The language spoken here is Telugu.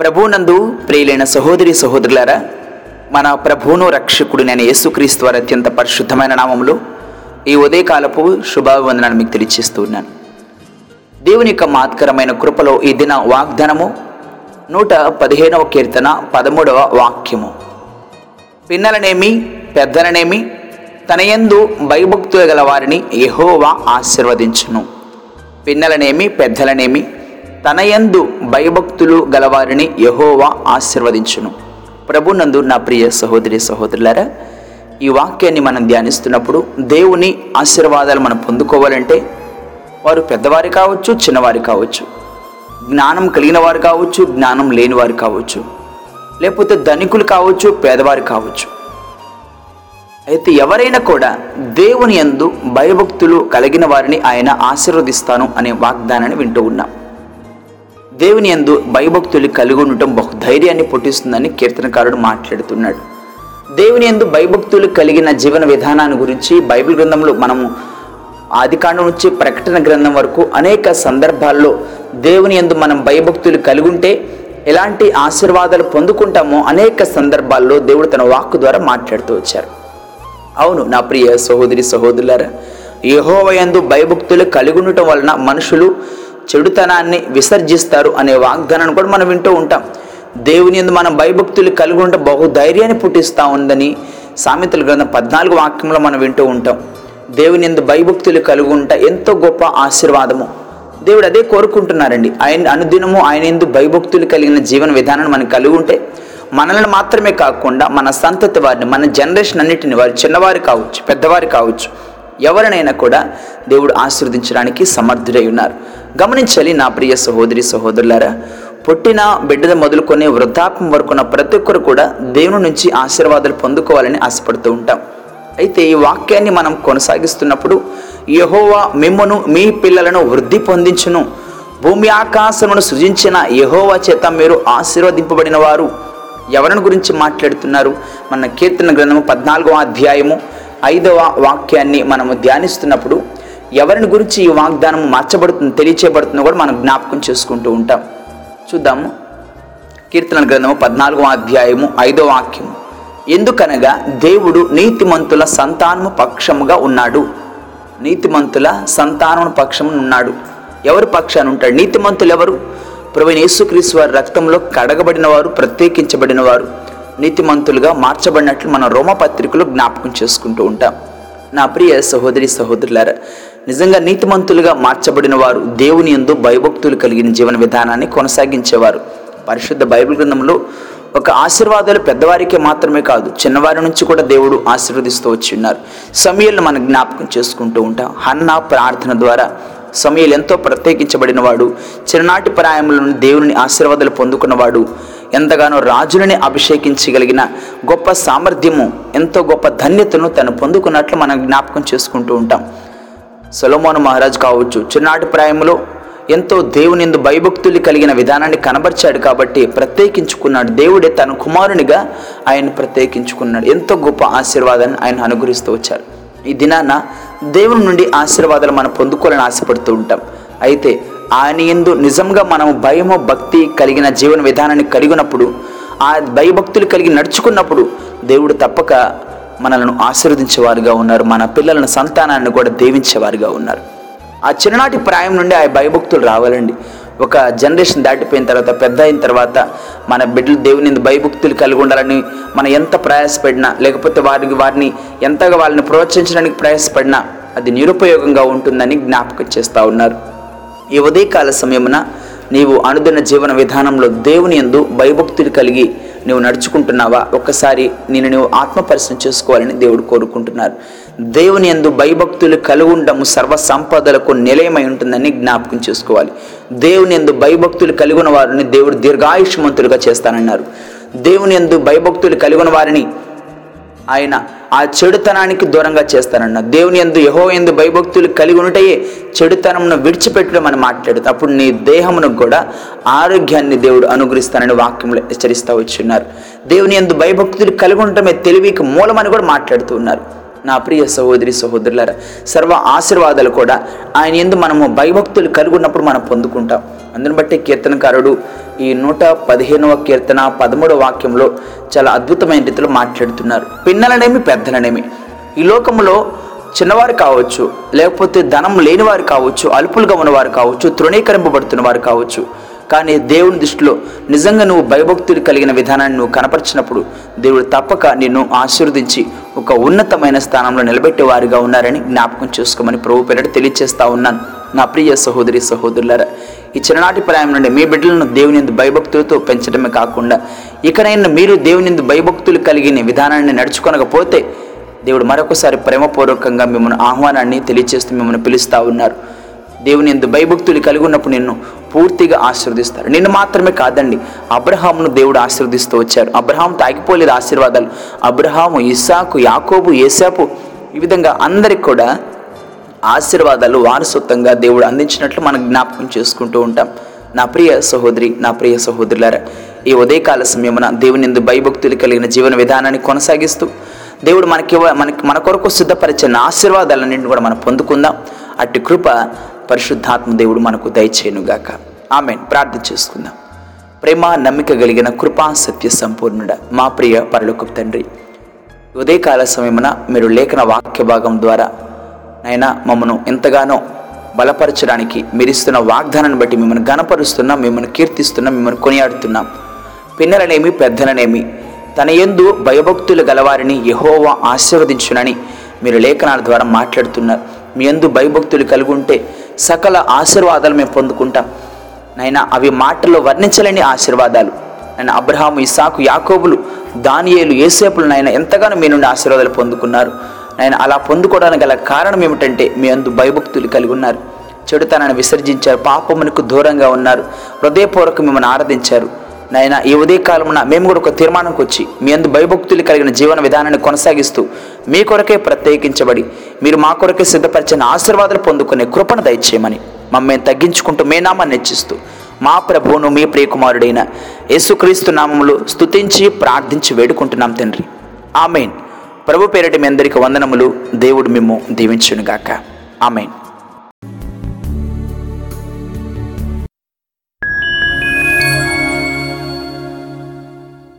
ప్రభునందు ప్రియులైన సహోదరి సహోదరులారా మన ప్రభువును రక్షకుడు నేను యేసుక్రీస్తు వారి అత్యంత పరిశుద్ధమైన నామంలో ఈ ఉదయకాలపు శుభాభివందనాన్ని మీకు తెలియజేస్తూ ఉన్నాను. దేవుని యొక్క మాత్కరమైన కృపలో ఈ దిన వాగ్దానము నూట పదిహేనవ కీర్తన పదమూడవ వాక్యము. పిన్నలనేమి పెద్దలనేమి తన యందు భయభక్తులు గల వారిని యహోవా ఆశీర్వదించును. పిన్నలనేమి పెద్దలనేమి తన యందు భయభక్తులు గలవారిని యహోవా ఆశీర్వదించును. ప్రభునందు నా ప్రియ సహోదరి సహోదరులారా ఈ వాక్యాన్ని మనం ధ్యానిస్తున్నప్పుడు దేవుని ఆశీర్వాదాలు మనం పొందుకోవాలంటే వారు పెద్దవారు కావచ్చు చిన్నవారు కావచ్చు జ్ఞానం కలిగిన వారు కావచ్చు జ్ఞానం లేని వారు కావచ్చు లేకపోతే ధనికులు కావచ్చు పేదవారు కావచ్చు. అయితే ఎవరైనా కూడా దేవుని యందు భయభక్తులు కలిగిన వారిని ఆయన ఆశీర్వదిస్తాను అనే వాగ్దానాన్ని వింటూ ఉన్నాం. దేవుని యందు భయభక్తులు కలిగి ఉండటం బహు ధైర్యాన్ని పుట్టిస్తుందని కీర్తనకారుడు మాట్లాడుతున్నాడు. దేవుని యందు భయభక్తులు కలిగిన జీవన విధానాన్ని గురించి బైబిల్ గ్రంథంలో మనము ఆదికాండం నుంచి ప్రకటన గ్రంథం వరకు అనేక సందర్భాల్లో దేవుని యందు మనం భయభక్తులు కలిగి ఉంటే ఎలాంటి ఆశీర్వాదాలు పొందుకుంటామో అనేక సందర్భాల్లో దేవుడు తన వాక్కు ద్వారా మాట్లాడుతూ వచ్చారు. అవును నా ప్రియ సహోదరి సహోదరులారా యహోవయందు భయభక్తులు కలిగి ఉండటం వలన మనుషులు చెడుతనాన్ని విసర్జిస్తారు అనే వాగ్దానాన్ని కూడా మనం వింటూ ఉంటాం. దేవుని ఎందు మనం భయభక్తులు కలిగి ఉంటే బహు ధైర్యాన్ని పుట్టిస్తూ ఉందని సామెతల గ్రంథం పద్నాలుగు వాక్యంలో మనం వింటూ ఉంటాం. దేవుని ఎందు భయభక్తులు కలిగి ఉంట ఎంతో గొప్ప ఆశీర్వాదము. దేవుడు అదే కోరుకుంటున్నారండి. ఆయన అనుదినము ఆయన ఎందు భయభక్తులు కలిగిన జీవన విధానాన్ని మనం కలిగి ఉంటే మనల్ని మాత్రమే కాకుండా మన సంతతి వారిని మన జనరేషన్ అన్నిటిని వారు చిన్నవారు కావచ్చు పెద్దవారు కావచ్చు ఎవరినైనా కూడా దేవుడు ఆశీర్వదించడానికి సమర్థుడై ఉన్నారు. గమనించాలి నా ప్రియ సహోదరి సహోదరులారా పుట్టిన బిడ్డద మొదలుకొని వృద్ధాప్యం వరకున్న ప్రతి ఒక్కరు కూడా దేవుని నుంచి ఆశీర్వాదాలు పొందుకోవాలని ఆశపడుతూ ఉంటాం. అయితే ఈ వాక్యాన్ని మనం కొనసాగిస్తున్నప్పుడు యహోవా మిమ్మను మీ పిల్లలను వృద్ధి పొందించును. భూమి ఆకాశమును సృజించిన యహోవా చేత మీరు ఆశీర్వదింపబడిన వారు. ఎవరిని గురించి మాట్లాడుతున్నారు? మన కీర్తన గ్రంథము పద్నాలుగవ అధ్యాయము ఐదవ వాక్యాన్ని మనము ధ్యానిస్తున్నప్పుడు ఎవరిని గురించి ఈ వాగ్దానం మార్చబడుతుంది తెలియచేయబడుతుందో కూడా మనం జ్ఞాపకం చేసుకుంటూ ఉంటాం. చూద్దాము. కీర్తన గ్రంథము పద్నాలుగవ అధ్యాయము ఐదవ వాక్యము. ఎందుకనగా దేవుడు నీతిమంతుల సంతానము పక్షముగా ఉన్నాడు. నీతిమంతుల సంతానము పక్షము ఉన్నాడు. ఎవరి పక్షాన ఉంటాడు? నీతిమంతులు ఎవరు? ప్రవీణ యేసుక్రీస్తు వారి రక్తంలో కడగబడిన వారు ప్రత్యేకించబడిన వారు నీతిమంతులుగా మార్చబడినట్లు మనం రోమపత్రికలు జ్ఞాపకం చేసుకుంటూ ఉంటాం. నా ప్రియ సహోదరి సహోదరులారా నిజంగా నీతిమంతులుగా మార్చబడిన వారు దేవుని ఎందు భయభక్తులు కలిగిన జీవన విధానాన్ని కొనసాగించేవారు. పరిశుద్ధ బైబిల్ గ్రంథంలో ఒక ఆశీర్వాదాలు పెద్దవారికే మాత్రమే కాదు చిన్నవారి నుంచి కూడా దేవుడు ఆశీర్వదిస్తూ వచ్చి ఉన్నారు. సమయాలను మనం జ్ఞాపకం చేసుకుంటూ ఉంటాం. హన్న ప్రార్థన ద్వారా సమయాలు ఎంతో ప్రత్యేకించబడినవాడు చిన్ననాటి ప్రాయంలో దేవుని ఆశీర్వాదాలు పొందుకున్నవాడు ఎంతగానో రాజులని అభిషేకించగలిగిన గొప్ప సామర్థ్యము ఎంతో గొప్ప ధన్యతను తను పొందుకున్నట్లు మనం జ్ఞాపకం చేసుకుంటూ ఉంటాం. సొలమోను మహారాజు కావచ్చు చిన్నాటి ప్రాయంలో ఎంతో దేవునిందు భయభక్తులు కలిగిన విధానాన్ని కనబరిచాడు కాబట్టి ప్రత్యేకించుకున్నాడు. దేవుడే తన కుమారునిగా ఆయన ప్రత్యేకించుకున్నాడు. ఎంతో గొప్ప ఆశీర్వాదాన్ని ఆయన అనుగ్రహిస్తూ వచ్చారు. ఈ దినాన దేవుని నుండి ఆశీర్వాదాలు మనం పొందుకోవాలని ఆశపడుతూ ఉంటాం. అయితే ఆయన ఎందు నిజంగా మనం భయము భక్తి కలిగిన జీవన విధానాన్ని కలిగినప్పుడు ఆ భయభక్తులు కలిగి నడుచుకున్నప్పుడు దేవుడు తప్పక మనలను ఆశీర్వదించేవారుగా ఉన్నారు. మన పిల్లలను సంతానాన్ని కూడా దీవించేవారుగా ఉన్నారు. ఆ చిన్ననాటి ప్రాయం నుండి ఆ భయభక్తులు రావాలండి. ఒక జనరేషన్ దాటిపోయిన తర్వాత పెద్ద అయిన తర్వాత మన బిడ్డలు దేవుని భయభక్తులు కలిగి ఉండాలని మనం ఎంత ప్రయాసపడినా లేకపోతే వారికి వారిని ఎంతగా వాళ్ళని ప్రోత్సహించడానికి ప్రయాసపడినా అది నిరుపయోగంగా ఉంటుందని జ్ఞాపకం చేస్తూ ఉన్నారు. ఈ ఉదయకాల సమయమున నీవు అనుదిన జీవన విధానంలో దేవుని ఎందు భయభక్తులు కలిగి నువ్వు నడుచుకుంటున్నావా? ఒక్కసారి నేను నువ్వు ఆత్మపరిశీలన చేసుకోవాలని దేవుడు కోరుకుంటున్నారు. దేవుని ఎందు భయభక్తులు కలిగి ఉండము సర్వ సంపదలకు నిలయమై ఉంటుందని జ్ఞాపకం చేసుకోవాలి. దేవుని ఎందు భయభక్తులు కలిగిన వారిని దేవుడు దీర్ఘాయుష్మంతులుగా చేస్తానన్నారు. దేవుని ఎందు భయభక్తులు కలిగిన వారిని ఆయన ఆ చెడుతనానికి దూరంగా చేస్తానన్న దేవుని ఎందు యహో ఎందు భయభక్తులు కలిగి ఉంటయే చెడుతనమును విడిచిపెట్టడం అని మాట్లాడుతూ అప్పుడు నీ దేహమునకు కూడా ఆరోగ్యాన్ని దేవుడు అనుగ్రహిస్తానని వాక్యంలో హెచ్చరిస్తూ వచ్చున్నారు దేవుని ఎందు భయభక్తులు కలిగి ఉండటమే తెలివికి మూలమని కూడా మాట్లాడుతూ ఉన్నారు. నా ప్రియ సహోదరి సహోదరులారా సర్వ ఆశీర్వాదాలు కూడా ఆయన ఎందు మనము భయభక్తులు కలిగి ఉన్నప్పుడు మనం పొందుకుంటాం. అందుని బట్టి కీర్తనకారుడు ఈ నూట పదిహేనవ కీర్తన పదమూడవ వాక్యంలో చాలా అద్భుతమైన రీతిలో మాట్లాడుతున్నారు. పిన్నలనేమి పెద్దలనేమి. ఈ లోకములో చిన్నవారు కావచ్చు లేకపోతే ధనం లేనివారు కావచ్చు అల్పులుగా ఉన్నవారు కావచ్చు తృణీకరింపబడుతున్న వారు కావచ్చు కానీ దేవుని దృష్టిలో నిజంగా నువ్వు భయభక్తులు కలిగిన విధానాన్ని నువ్వు కనపరిచినప్పుడు దేవుడు తప్పక నిన్ను ఆశీర్వదించి ఒక ఉన్నతమైన స్థానంలో నిలబెట్టే వారిగా ఉన్నారని జ్ఞాపకం చేసుకోమని ప్రభు పేరట తెలియచేస్తా ఉన్నాను. నా ప్రియ సహోదరి సహోదరులారా ఈ చిన్ననాటి ప్రాయం నుండి మీ బిడ్డలను దేవుని ఎందు భయభక్తులతో పెంచడమే కాకుండా ఇకనైనా మీరు దేవుని ఎందు భయభక్తులు కలిగిన విధానాన్ని నడుచుకొనకపోతే దేవుడు మరొకసారి ప్రేమపూర్వకంగా మిమ్మల్ని ఆహ్వానాన్ని తెలియచేస్తూ మిమ్మల్ని పిలుస్తూ ఉన్నారు. దేవుని ఎందు భయభక్తులు కలిగి ఉన్నప్పుడు నిన్ను పూర్తిగా ఆశీర్వదిస్తారు. నిన్ను మాత్రమే కాదండి అబ్రహామును దేవుడు ఆశీర్వదిస్తూ వచ్చారు. అబ్రహాం తాగిపోలేదు ఆశీర్వాదాలు. అబ్రహాము ఇస్సాకు యాకోబు ఏసాపు ఈ విధంగా అందరికి కూడా ఆశీర్వాదాలు వారసత్వంగా దేవుడు అందించినట్లు మనం జ్ఞాపకం చేసుకుంటూ ఉంటాం. నా ప్రియ సహోదరి నా ప్రియ సహోదరులారా ఈ ఉదయకాల సమయమున దేవుని ఎందు భయభక్తులు కలిగిన జీవన విధానాన్ని కొనసాగిస్తూ దేవుడు మనకి మనకి మన కొరకు సిద్ధపరిచిన ఆశీర్వాదాలన్నింటిని కూడా మనం పొందుకుందాం. అట్టి కృప పరిశుద్ధాత్మ దేవుడు మనకు దయచేయనుగాక. ఆమె ప్రార్థన చేసుకుందాం. ప్రేమ నమ్మిక కలిగిన కృపా సత్య సంపూర్ణుడ మా ప్రియ పరలోక తండ్రి ఉదయకాల సమయమున మీరు లేఖన వాక్య భాగం ద్వారా నైనా మమ్మను ఎంతగానో బలపరచడానికి మీరిస్తున్న వాగ్దానాన్ని బట్టి మిమ్మల్ని గనపరుస్తున్నాం మిమ్మల్ని కీర్తిస్తున్నాం మిమ్మల్ని కొనియాడుతున్నాం. పిన్నలనేమి పెద్దలనేమి తన యందు భయభక్తులు గలవారిని యహోవా ఆశీర్వదించునని మీరు లేఖనాల ద్వారా మాట్లాడుతున్నారు. మీ అందు భయభక్తులు కలిగి ఉంటే సకల ఆశీర్వాదాలు మేము పొందుకుంటాం. నైనా అవి మాటల్లో వర్ణించలేని ఆశీర్వాదాలు. నేను అబ్రహాము ఇసాకు యాకోబులు దానియేలు ఏసేపులు నాయన ఎంతగానో మీ నుండి ఆశీర్వాదాలు పొందుకున్నారు. నేను అలా పొందుకోవడానికి గల కారణం ఏమిటంటే మీ అందు భయభక్తులు కలిగి ఉన్నారు చెడుతనాన్ని విసర్జించారు పాపమునకు దూరంగా ఉన్నారు హృదయపూర్వక మిమ్మల్ని ఆరాధించారు. నాయన ఈ ఉదయకాలమున మేము కూడా ఒక తీర్మానంకి వచ్చి మీ అందు భయభక్తులు కలిగిన జీవన విధానాన్ని కొనసాగిస్తూ మీ కొరకే ప్రత్యేకించబడి మీరు మా కొరకే సిద్ధపరిచిన ఆశీర్వాదాలు పొందుకునే కృపను దయచేయమని మమ్మల్ని తగ్గించుకుంటూ మే నామాన్ని హెచ్చిస్తూ మా ప్రభువును మీ ప్రియకుమారుడైన యేసుక్రీస్తు నామములు స్తుతించి ప్రార్థించి వేడుకుంటున్నాం తండ్రి. ఆమెన్. ప్రభు పేరటి మీ అందరికి వందనములు. దేవుడు మేము దీవించునుగాక. ఆమెన్.